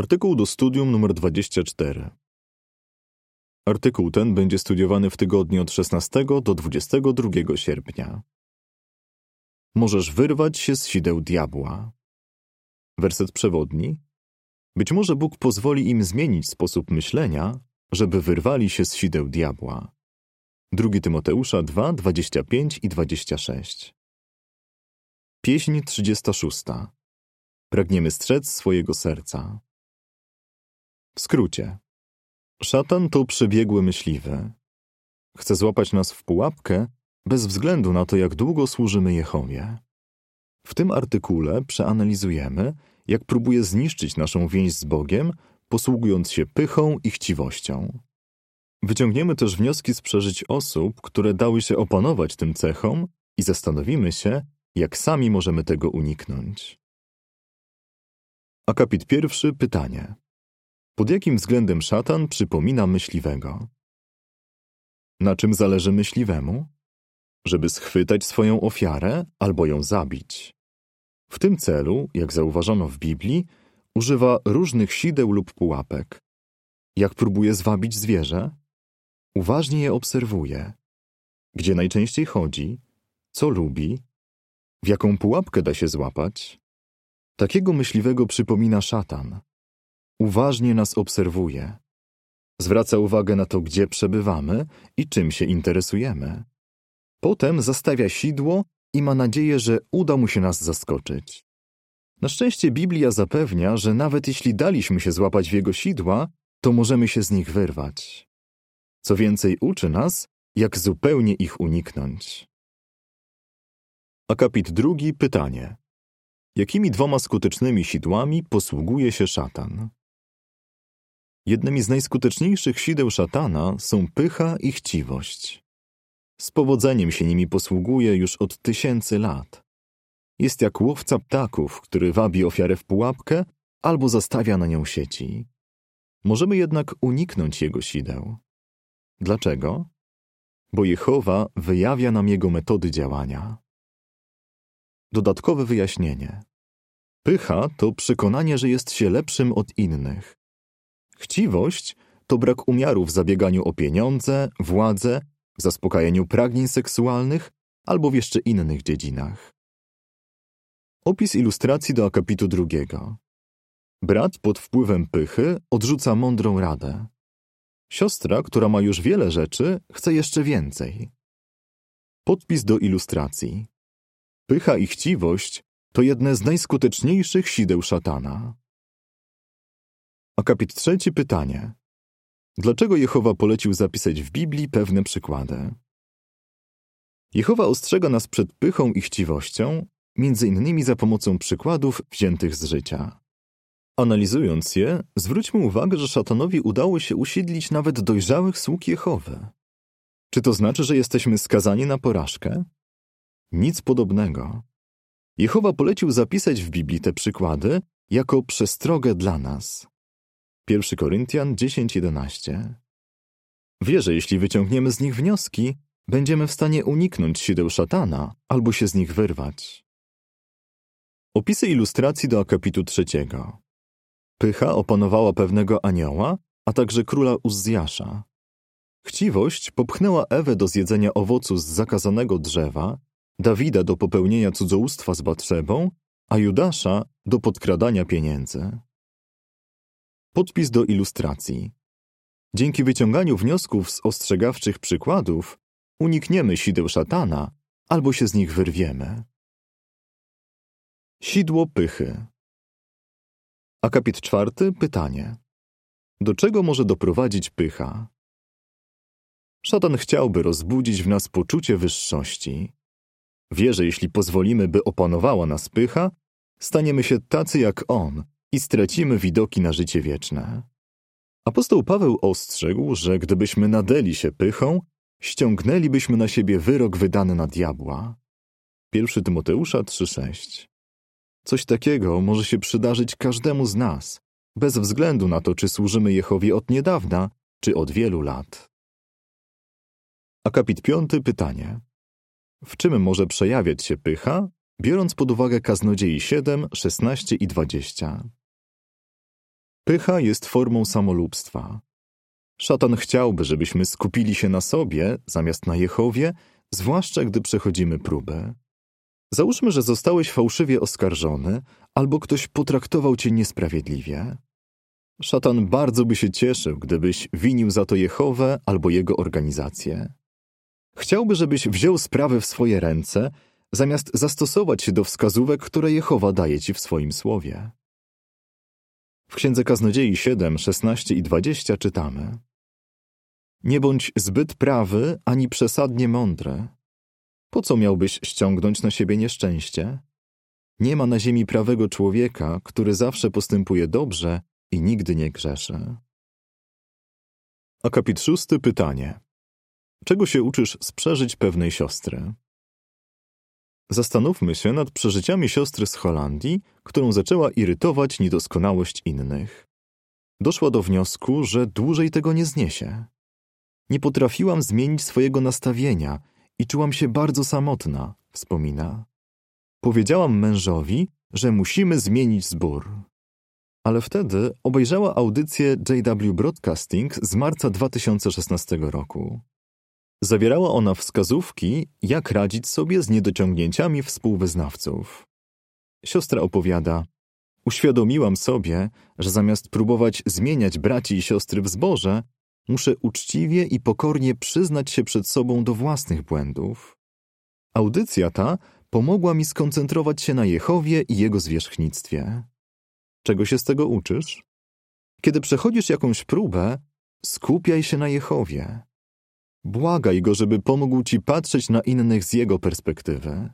Artykuł do studium numer 24. Artykuł ten będzie studiowany w tygodniu od 16 do 22 sierpnia. Możesz wyrwać się z sideł diabła. Werset przewodni. Być może Bóg pozwoli im zmienić sposób myślenia, żeby wyrwali się z sideł diabła. 2 Tymoteusza 2, 25 i 26. Pieśń 36. Pragniemy strzec swojego serca. W skrócie. Szatan to przebiegły myśliwy. Chce złapać nas w pułapkę bez względu na to, jak długo służymy Jehowie. W tym artykule przeanalizujemy, jak próbuje zniszczyć naszą więź z Bogiem, posługując się pychą i chciwością. Wyciągniemy też wnioski z przeżyć osób, które dały się opanować tym cechom i zastanowimy się, jak sami możemy tego uniknąć. Akapit pierwszy pytanie. Pod jakim względem szatan przypomina myśliwego? Na czym zależy myśliwemu? Żeby schwytać swoją ofiarę albo ją zabić. W tym celu, jak zauważono w Biblii, używa różnych sideł lub pułapek. Jak próbuje zwabić zwierzę? Uważnie je obserwuje. Gdzie najczęściej chodzi? Co lubi? W jaką pułapkę da się złapać? Takiego myśliwego przypomina szatan. Uważnie nas obserwuje. Zwraca uwagę na to, gdzie przebywamy i czym się interesujemy. Potem zastawia sidło i ma nadzieję, że uda mu się nas zaskoczyć. Na szczęście Biblia zapewnia, że nawet jeśli daliśmy się złapać w jego sidła, to możemy się z nich wyrwać. Co więcej, uczy nas, jak zupełnie ich uniknąć. Akapit drugi, pytanie. Jakimi dwoma skutecznymi sidłami posługuje się szatan? Jednymi z najskuteczniejszych sideł szatana są pycha i chciwość. Z powodzeniem się nimi posługuje już od tysięcy lat. Jest jak łowca ptaków, który wabi ofiarę w pułapkę albo zastawia na nią sieci. Możemy jednak uniknąć jego sideł. Dlaczego? Bo Jehowa wyjawia nam jego metody działania. Dodatkowe wyjaśnienie. Pycha to przekonanie, że jest się lepszym od innych. Chciwość to brak umiaru w zabieganiu o pieniądze, władzę, zaspokajaniu pragnień seksualnych albo w jeszcze innych dziedzinach. Opis ilustracji do akapitu drugiego. Brat pod wpływem pychy odrzuca mądrą radę. Siostra, która ma już wiele rzeczy, chce jeszcze więcej. Podpis do ilustracji. Pycha i chciwość to jedne z najskuteczniejszych sideł szatana. Akapit trzeci pytanie. Dlaczego Jehowa polecił zapisać w Biblii pewne przykłady? Jehowa ostrzega nas przed pychą i chciwością, między innymi za pomocą przykładów wziętych z życia. Analizując je, zwróćmy uwagę, że szatanowi udało się usiedlić nawet dojrzałych sług Jehowy. Czy to znaczy, że jesteśmy skazani na porażkę? Nic podobnego. Jehowa polecił zapisać w Biblii te przykłady jako przestrogę dla nas. 1 Koryntian 10:11. Wie, że jeśli wyciągniemy z nich wnioski, będziemy w stanie uniknąć sideł szatana albo się z nich wyrwać. Opisy ilustracji do akapitu trzeciego. Pycha opanowała pewnego anioła, a także króla Uzjasza. Chciwość popchnęła Ewę do zjedzenia owocu z zakazanego drzewa, Dawida do popełnienia cudzołóstwa z Batrzebą, a Judasza do podkradania pieniędzy. Podpis do ilustracji. Dzięki wyciąganiu wniosków z ostrzegawczych przykładów unikniemy sideł szatana albo się z nich wyrwiemy. Sidło pychy. Akapit czwarty. Pytanie. Do czego może doprowadzić pycha? Szatan chciałby rozbudzić w nas poczucie wyższości. Wie, że jeśli pozwolimy, by opanowała nas pycha, staniemy się tacy jak on i stracimy widoki na życie wieczne. Apostoł Paweł ostrzegł, że gdybyśmy nadeli się pychą, ściągnęlibyśmy na siebie wyrok wydany na diabła. 1 Tymoteusza 3,6 Coś takiego może się przydarzyć każdemu z nas, bez względu na to, czy służymy Jehowie od niedawna, czy od wielu lat. Akapit piąty pytanie. W czym może przejawiać się pycha, biorąc pod uwagę kaznodziei 7, 16 i 20? Pycha jest formą samolubstwa. Szatan chciałby, żebyśmy skupili się na sobie zamiast na Jehowie, zwłaszcza gdy przechodzimy próbę. Załóżmy, że zostałeś fałszywie oskarżony, albo ktoś potraktował cię niesprawiedliwie. Szatan bardzo by się cieszył, gdybyś winił za to Jehowę albo jego organizację. Chciałby, żebyś wziął sprawę w swoje ręce, zamiast zastosować się do wskazówek, które Jehowa daje ci w swoim słowie. W Księdze Kaznodziei 7, 16 i 20 czytamy Nie bądź zbyt prawy, ani przesadnie mądry. Po co miałbyś ściągnąć na siebie nieszczęście? Nie ma na ziemi prawego człowieka, który zawsze postępuje dobrze i nigdy nie grzeszy. Akapit szósty pytanie. Czego się uczysz z przeżyć pewnej siostry? Zastanówmy się nad przeżyciami siostry z Holandii, którą zaczęła irytować niedoskonałość innych. Doszła do wniosku, że dłużej tego nie zniesie. Nie potrafiłam zmienić swojego nastawienia i czułam się bardzo samotna, wspomina. Powiedziałam mężowi, że musimy zmienić zbór. Ale wtedy obejrzała audycję JW Broadcasting z marca 2016 roku. Zawierała ona wskazówki, jak radzić sobie z niedociągnięciami współwyznawców. Siostra opowiada: Uświadomiłam sobie, że zamiast próbować zmieniać braci i siostry w zborze, muszę uczciwie i pokornie przyznać się przed sobą do własnych błędów. Audycja ta pomogła mi skoncentrować się na Jehowie i jego zwierzchnictwie. Czego się z tego uczysz? Kiedy przechodzisz jakąś próbę, skupiaj się na Jehowie. Błagaj go, żeby pomógł ci patrzeć na innych z jego perspektywy.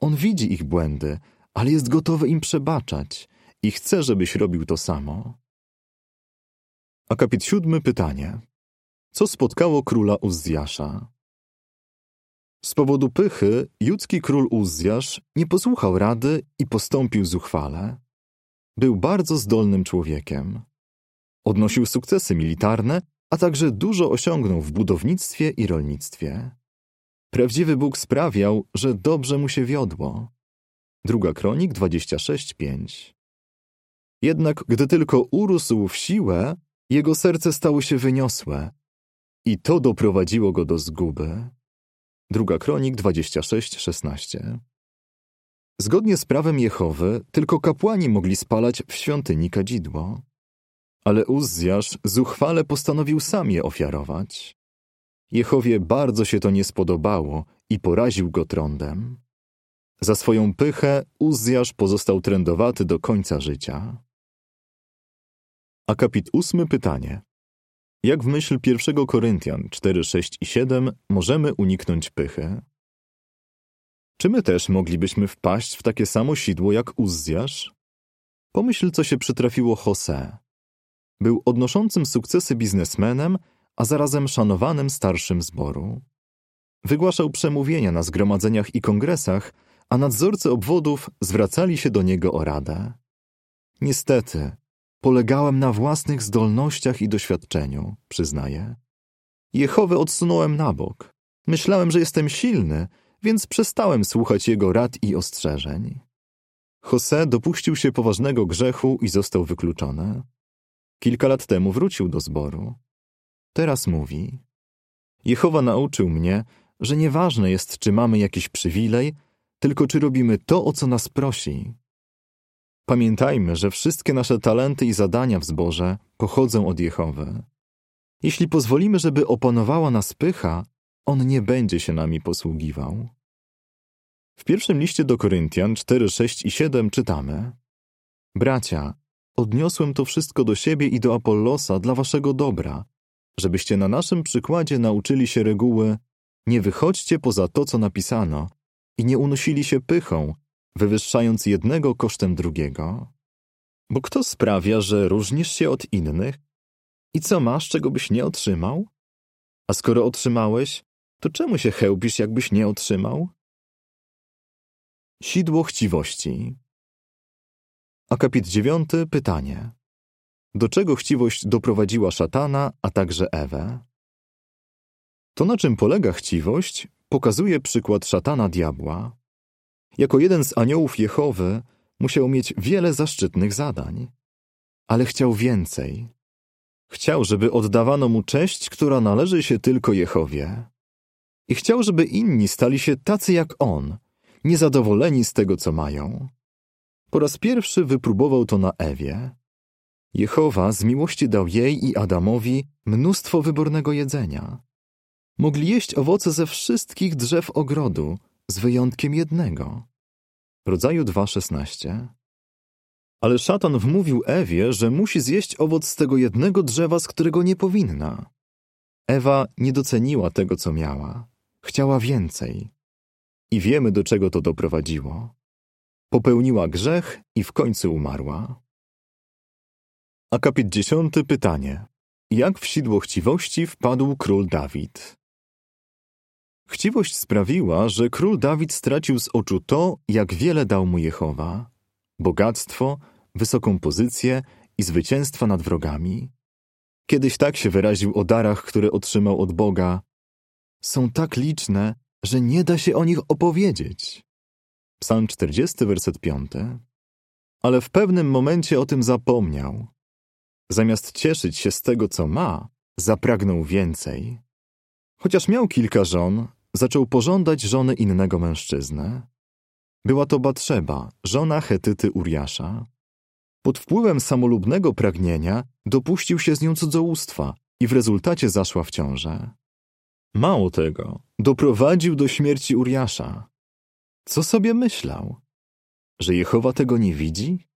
On widzi ich błędy, ale jest gotowy im przebaczać i chce, żebyś robił to samo. Akapit siódmy pytanie. Co spotkało króla Uzjasza? Z powodu pychy judzki król Uzjasz nie posłuchał rady i postąpił zuchwale. Był bardzo zdolnym człowiekiem. Odnosił sukcesy militarne, a także dużo osiągnął w budownictwie i rolnictwie. Prawdziwy Bóg sprawiał, że dobrze mu się wiodło. Druga Kronik 26:5. Jednak gdy tylko urósł w siłę, jego serce stało się wyniosłe i to doprowadziło go do zguby. Druga Kronik 26:16. Zgodnie z prawem Jehowy, tylko kapłani mogli spalać w świątyni kadzidło. Ale Uzjasz zuchwale postanowił sam je ofiarować. Jehowie bardzo się to nie spodobało i poraził go trądem. Za swoją pychę Uzjasz pozostał trędowaty do końca życia. Akapit ósmy pytanie. Jak w myśl 1 Koryntian 4, 6 i 7 możemy uniknąć pychy? Czy my też moglibyśmy wpaść w takie samo sidło jak Uzjasz? Pomyśl, co się przytrafiło Jose. Był odnoszącym sukcesy biznesmenem, a zarazem szanowanym starszym zboru. Wygłaszał przemówienia na zgromadzeniach i kongresach, a nadzorcy obwodów zwracali się do niego o radę. Niestety, polegałem na własnych zdolnościach i doświadczeniu, przyznaję. Jehowę odsunąłem na bok. Myślałem, że jestem silny, więc przestałem słuchać jego rad i ostrzeżeń. Jose dopuścił się poważnego grzechu i został wykluczony. Kilka lat temu wrócił do zboru. Teraz mówi: Jehowa nauczył mnie, że nieważne jest, czy mamy jakiś przywilej, tylko czy robimy to, o co nas prosi. Pamiętajmy, że wszystkie nasze talenty i zadania w zborze pochodzą od Jehowy. Jeśli pozwolimy, żeby opanowała nas pycha, on nie będzie się nami posługiwał. W pierwszym liście do Koryntian 4, 6 i 7 czytamy: Bracia, odniosłem to wszystko do siebie i do Apollosa dla waszego dobra, żebyście na naszym przykładzie nauczyli się reguły: nie wychodźcie poza to, co napisano, i nie unosili się pychą, wywyższając jednego kosztem drugiego. Bo kto sprawia, że różnisz się od innych? I co masz, czego byś nie otrzymał? A skoro otrzymałeś, to czemu się chełpisz, jakbyś nie otrzymał? Sidło chciwości. Akapit dziewiąty, pytanie. Do czego chciwość doprowadziła szatana, a także Ewę? To, na czym polega chciwość, pokazuje przykład szatana diabła. Jako jeden z aniołów Jehowy musiał mieć wiele zaszczytnych zadań. ale chciał więcej. Chciał, żeby oddawano mu cześć, która należy się tylko Jehowie. I chciał, żeby inni stali się tacy jak on, niezadowoleni z tego, co mają. Po raz pierwszy wypróbował to na Ewie. Jehowa z miłości dał jej i Adamowi mnóstwo wybornego jedzenia. Mogli jeść owoce ze wszystkich drzew ogrodu, z wyjątkiem jednego. Rodzaju 2.16 Ale szatan wmówił Ewie, że musi zjeść owoc z tego jednego drzewa, z którego nie powinna. Ewa nie doceniła tego, co miała. Chciała więcej. I wiemy, do czego to doprowadziło. Popełniła grzech i w końcu umarła. Akapit dziesiąty pytanie. Jak w sidło chciwości wpadł król Dawid? Chciwość sprawiła, że król Dawid stracił z oczu to, jak wiele dał mu Jehowa bogactwo, wysoką pozycję i zwycięstwa nad wrogami. Kiedyś tak się wyraził o darach, które otrzymał od Boga. Są tak liczne, że nie da się o nich opowiedzieć. Psalm 40, werset 5. Ale w pewnym momencie o tym zapomniał. Zamiast cieszyć się z tego, co ma, zapragnął więcej. Chociaż miał kilka żon, zaczął pożądać żony innego mężczyzny. Była to Batrzeba, żona Hetyty Uriasza. Pod wpływem samolubnego pragnienia dopuścił się z nią cudzołóstwa i w rezultacie zaszła w ciążę. Mało tego, doprowadził do śmierci Uriasza. Co sobie myślał? Że Jehowa tego nie widzi?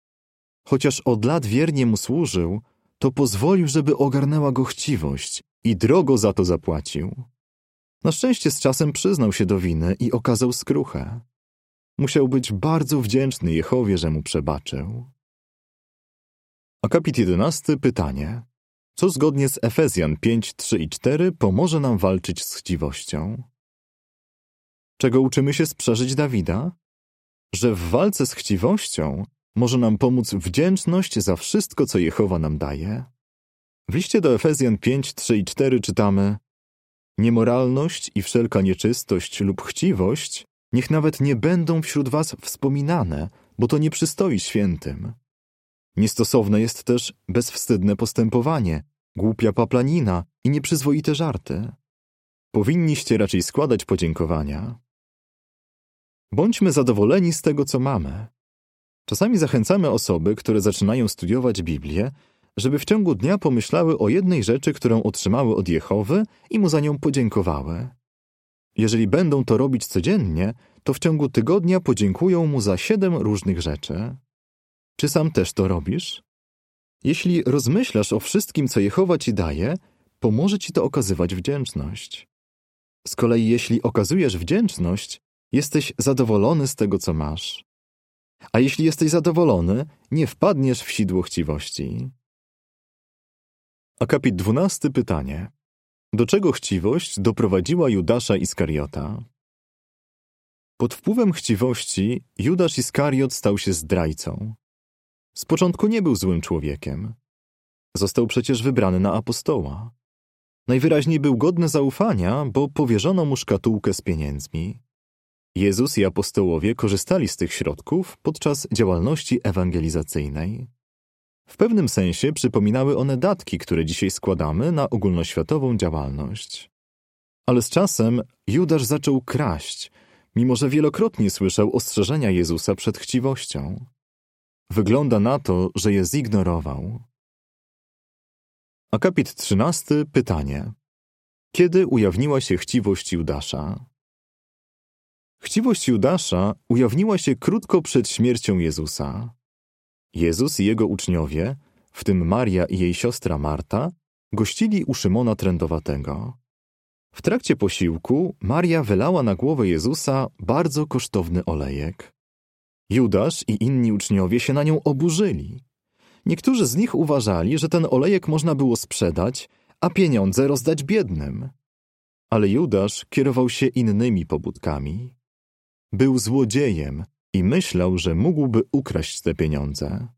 Chociaż od lat wiernie mu służył, to pozwolił, żeby ogarnęła go chciwość i drogo za to zapłacił. Na szczęście z czasem przyznał się do winy i okazał skruchę. Musiał być bardzo wdzięczny Jehowie, że mu przebaczył. Akapit 11. Pytanie. Co zgodnie z Efezjan 5, 3 i 4 pomoże nam walczyć z chciwością? Czego uczymy się sprzeżyć Dawida? Że w walce z chciwością może nam pomóc wdzięczność za wszystko, co Jehowa nam daje. W liście do Efezjan 5, 3 i 4 czytamy Niemoralność i wszelka nieczystość lub chciwość niech nawet nie będą wśród was wspominane, bo to nie przystoi świętym. Niestosowne jest też bezwstydne postępowanie, głupia paplanina i nieprzyzwoite żarty. Powinniście raczej składać podziękowania. Bądźmy zadowoleni z tego, co mamy. Czasami zachęcamy osoby, które zaczynają studiować Biblię, żeby w ciągu dnia pomyślały o jednej rzeczy, którą otrzymały od Jehowy i mu za nią podziękowały. Jeżeli będą to robić codziennie, to w ciągu tygodnia podziękują mu za siedem różnych rzeczy. Czy sam też to robisz? Jeśli rozmyślasz o wszystkim, co Jehowa ci daje, pomoże ci to okazywać wdzięczność. Z kolei, jeśli okazujesz wdzięczność, jesteś zadowolony z tego, co masz. A jeśli jesteś zadowolony, nie wpadniesz w sidło chciwości. Akapit 12 pytanie. Do czego chciwość doprowadziła Judasza Iskariota? Pod wpływem chciwości Judasz Iskariot stał się zdrajcą. Z początku nie był złym człowiekiem. Został przecież wybrany na apostoła. Najwyraźniej był godny zaufania, bo powierzono mu szkatułkę z pieniędzmi. Jezus i apostołowie korzystali z tych środków podczas działalności ewangelizacyjnej. W pewnym sensie przypominały one datki, które dzisiaj składamy na ogólnoświatową działalność. Ale z czasem Judasz zaczął kraść, mimo że wielokrotnie słyszał ostrzeżenia Jezusa przed chciwością. Wygląda na to, że je zignorował. Akapit 13. Pytanie. Kiedy ujawniła się chciwość Judasza? Chciwość Judasza ujawniła się krótko przed śmiercią Jezusa. Jezus i jego uczniowie, w tym Maria i jej siostra Marta, gościli u Szymona Trędowatego. W trakcie posiłku Maria wylała na głowę Jezusa bardzo kosztowny olejek. Judasz i inni uczniowie się na nią oburzyli. Niektórzy z nich uważali, że ten olejek można było sprzedać, a pieniądze rozdać biednym. Ale Judasz kierował się innymi pobudkami. Był złodziejem i myślał, że mógłby ukraść te pieniądze.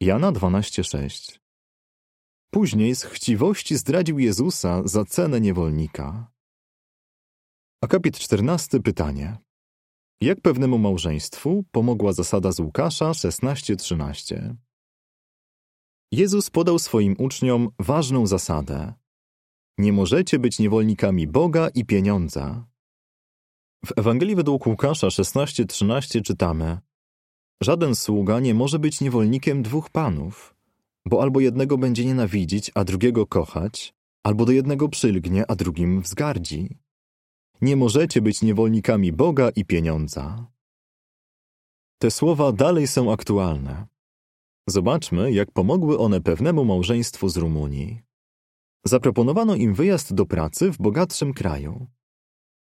Jana 12:6 Później z chciwości zdradził Jezusa za cenę niewolnika. Akapit 14 pytanie. Jak pewnemu małżeństwu pomogła zasada z Łukasza 16:13? Jezus podał swoim uczniom ważną zasadę. Nie możecie być niewolnikami Boga i pieniądza. W Ewangelii według Łukasza 16:13 czytamy: Żaden sługa nie może być niewolnikiem dwóch panów, bo albo jednego będzie nienawidzić, a drugiego kochać, albo do jednego przylgnie, a drugim wzgardzi. Nie możecie być niewolnikami Boga i pieniądza. Te słowa dalej są aktualne. Zobaczmy, jak pomogły one pewnemu małżeństwu z Rumunii. Zaproponowano im wyjazd do pracy w bogatszym kraju.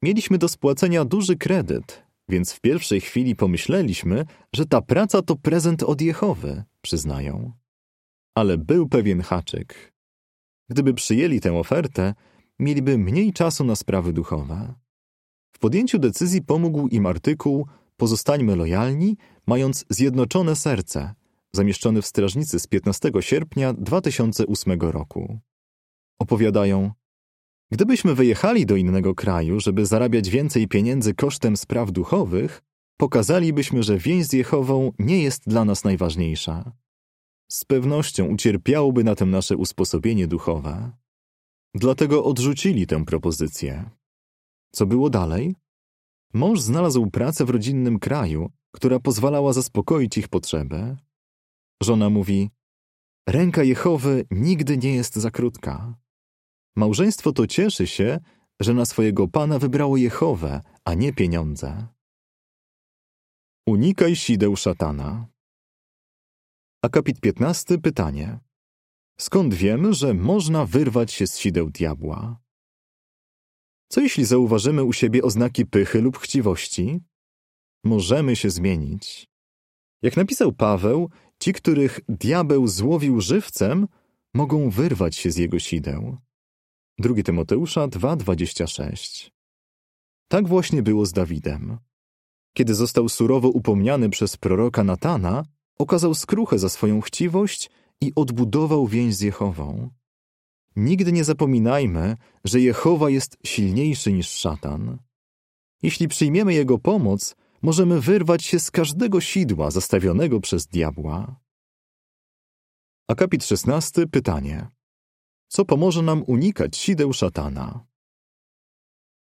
Mieliśmy do spłacenia duży kredyt, więc w pierwszej chwili pomyśleliśmy, że ta praca to prezent od Jehowy, przyznają. Ale był pewien haczyk. Gdyby przyjęli tę ofertę, mieliby mniej czasu na sprawy duchowe. W podjęciu decyzji pomógł im artykuł Pozostańmy lojalni, mając zjednoczone serce, zamieszczony w strażnicy z 15 sierpnia 2008 roku. Opowiadają, gdybyśmy wyjechali do innego kraju, żeby zarabiać więcej pieniędzy kosztem spraw duchowych, pokazalibyśmy, że więź z Jehową nie jest dla nas najważniejsza. Z pewnością ucierpiałoby na tym nasze usposobienie duchowe. Dlatego odrzucili tę propozycję. Co było dalej? Mąż znalazł pracę w rodzinnym kraju, która pozwalała zaspokoić ich potrzeby. Żona mówi: Ręka Jehowy nigdy nie jest za krótka. Małżeństwo to cieszy się, że na swojego pana wybrało Jehowę, a nie pieniądze. Unikaj sideł szatana. Akapit 15 pytanie. Skąd wiemy, że można wyrwać się z sideł diabła? Co jeśli zauważymy u siebie oznaki pychy lub chciwości? Możemy się zmienić. Jak napisał Paweł, ci, których diabeł złowił żywcem, mogą wyrwać się z jego sideł. 2 Tymoteusza 2:26. Tak właśnie było z Dawidem. Kiedy został surowo upomniany przez proroka Natana, okazał skruchę za swoją chciwość i odbudował więź z Jehową. Nigdy nie zapominajmy, że Jehowa jest silniejszy niż szatan. Jeśli przyjmiemy Jego pomoc, możemy wyrwać się z każdego sidła zastawionego przez diabła. Akapit 16. Pytanie. Co pomoże nam unikać sideł szatana?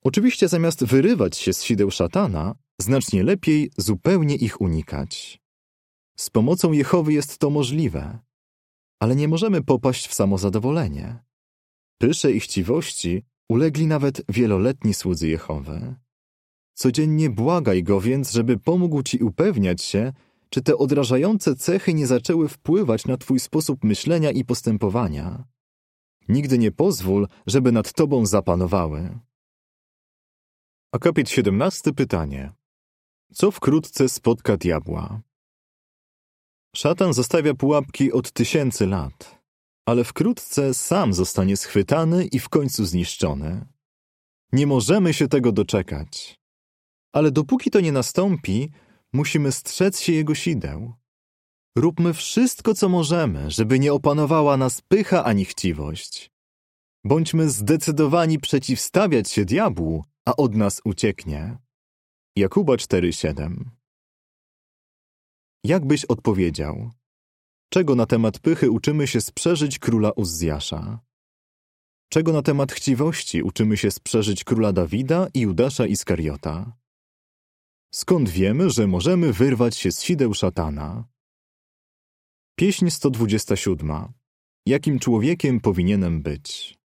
Oczywiście zamiast wyrywać się z sideł szatana, znacznie lepiej zupełnie ich unikać. Z pomocą Jehowy jest to możliwe, ale nie możemy popaść w samozadowolenie. Pysze i chciwości ulegli nawet wieloletni słudzy Jehowy. Codziennie błagaj go więc, żeby pomógł ci upewniać się, czy te odrażające cechy nie zaczęły wpływać na twój sposób myślenia i postępowania. Nigdy nie pozwól, żeby nad tobą zapanowały. Akapit 17 pytanie. Co wkrótce spotka diabła? Szatan zostawia pułapki od tysięcy lat, ale wkrótce sam zostanie schwytany i w końcu zniszczony. Nie możemy się tego doczekać. Ale dopóki to nie nastąpi, musimy strzec się jego sideł. Róbmy wszystko, co możemy, żeby nie opanowała nas pycha ani chciwość. Bądźmy zdecydowani przeciwstawiać się diabłu, a od nas ucieknie. Jakuba 4:7 Jak byś odpowiedział? Czego na temat pychy uczymy się sprzeżyć króla Uzjasza? Czego na temat chciwości uczymy się sprzeżyć króla Dawida i Judasza Iskariota? Skąd wiemy, że możemy wyrwać się z sideł szatana? Pieśń 127. Jakim człowiekiem powinienem być?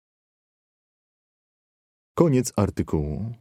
Koniec artykułu.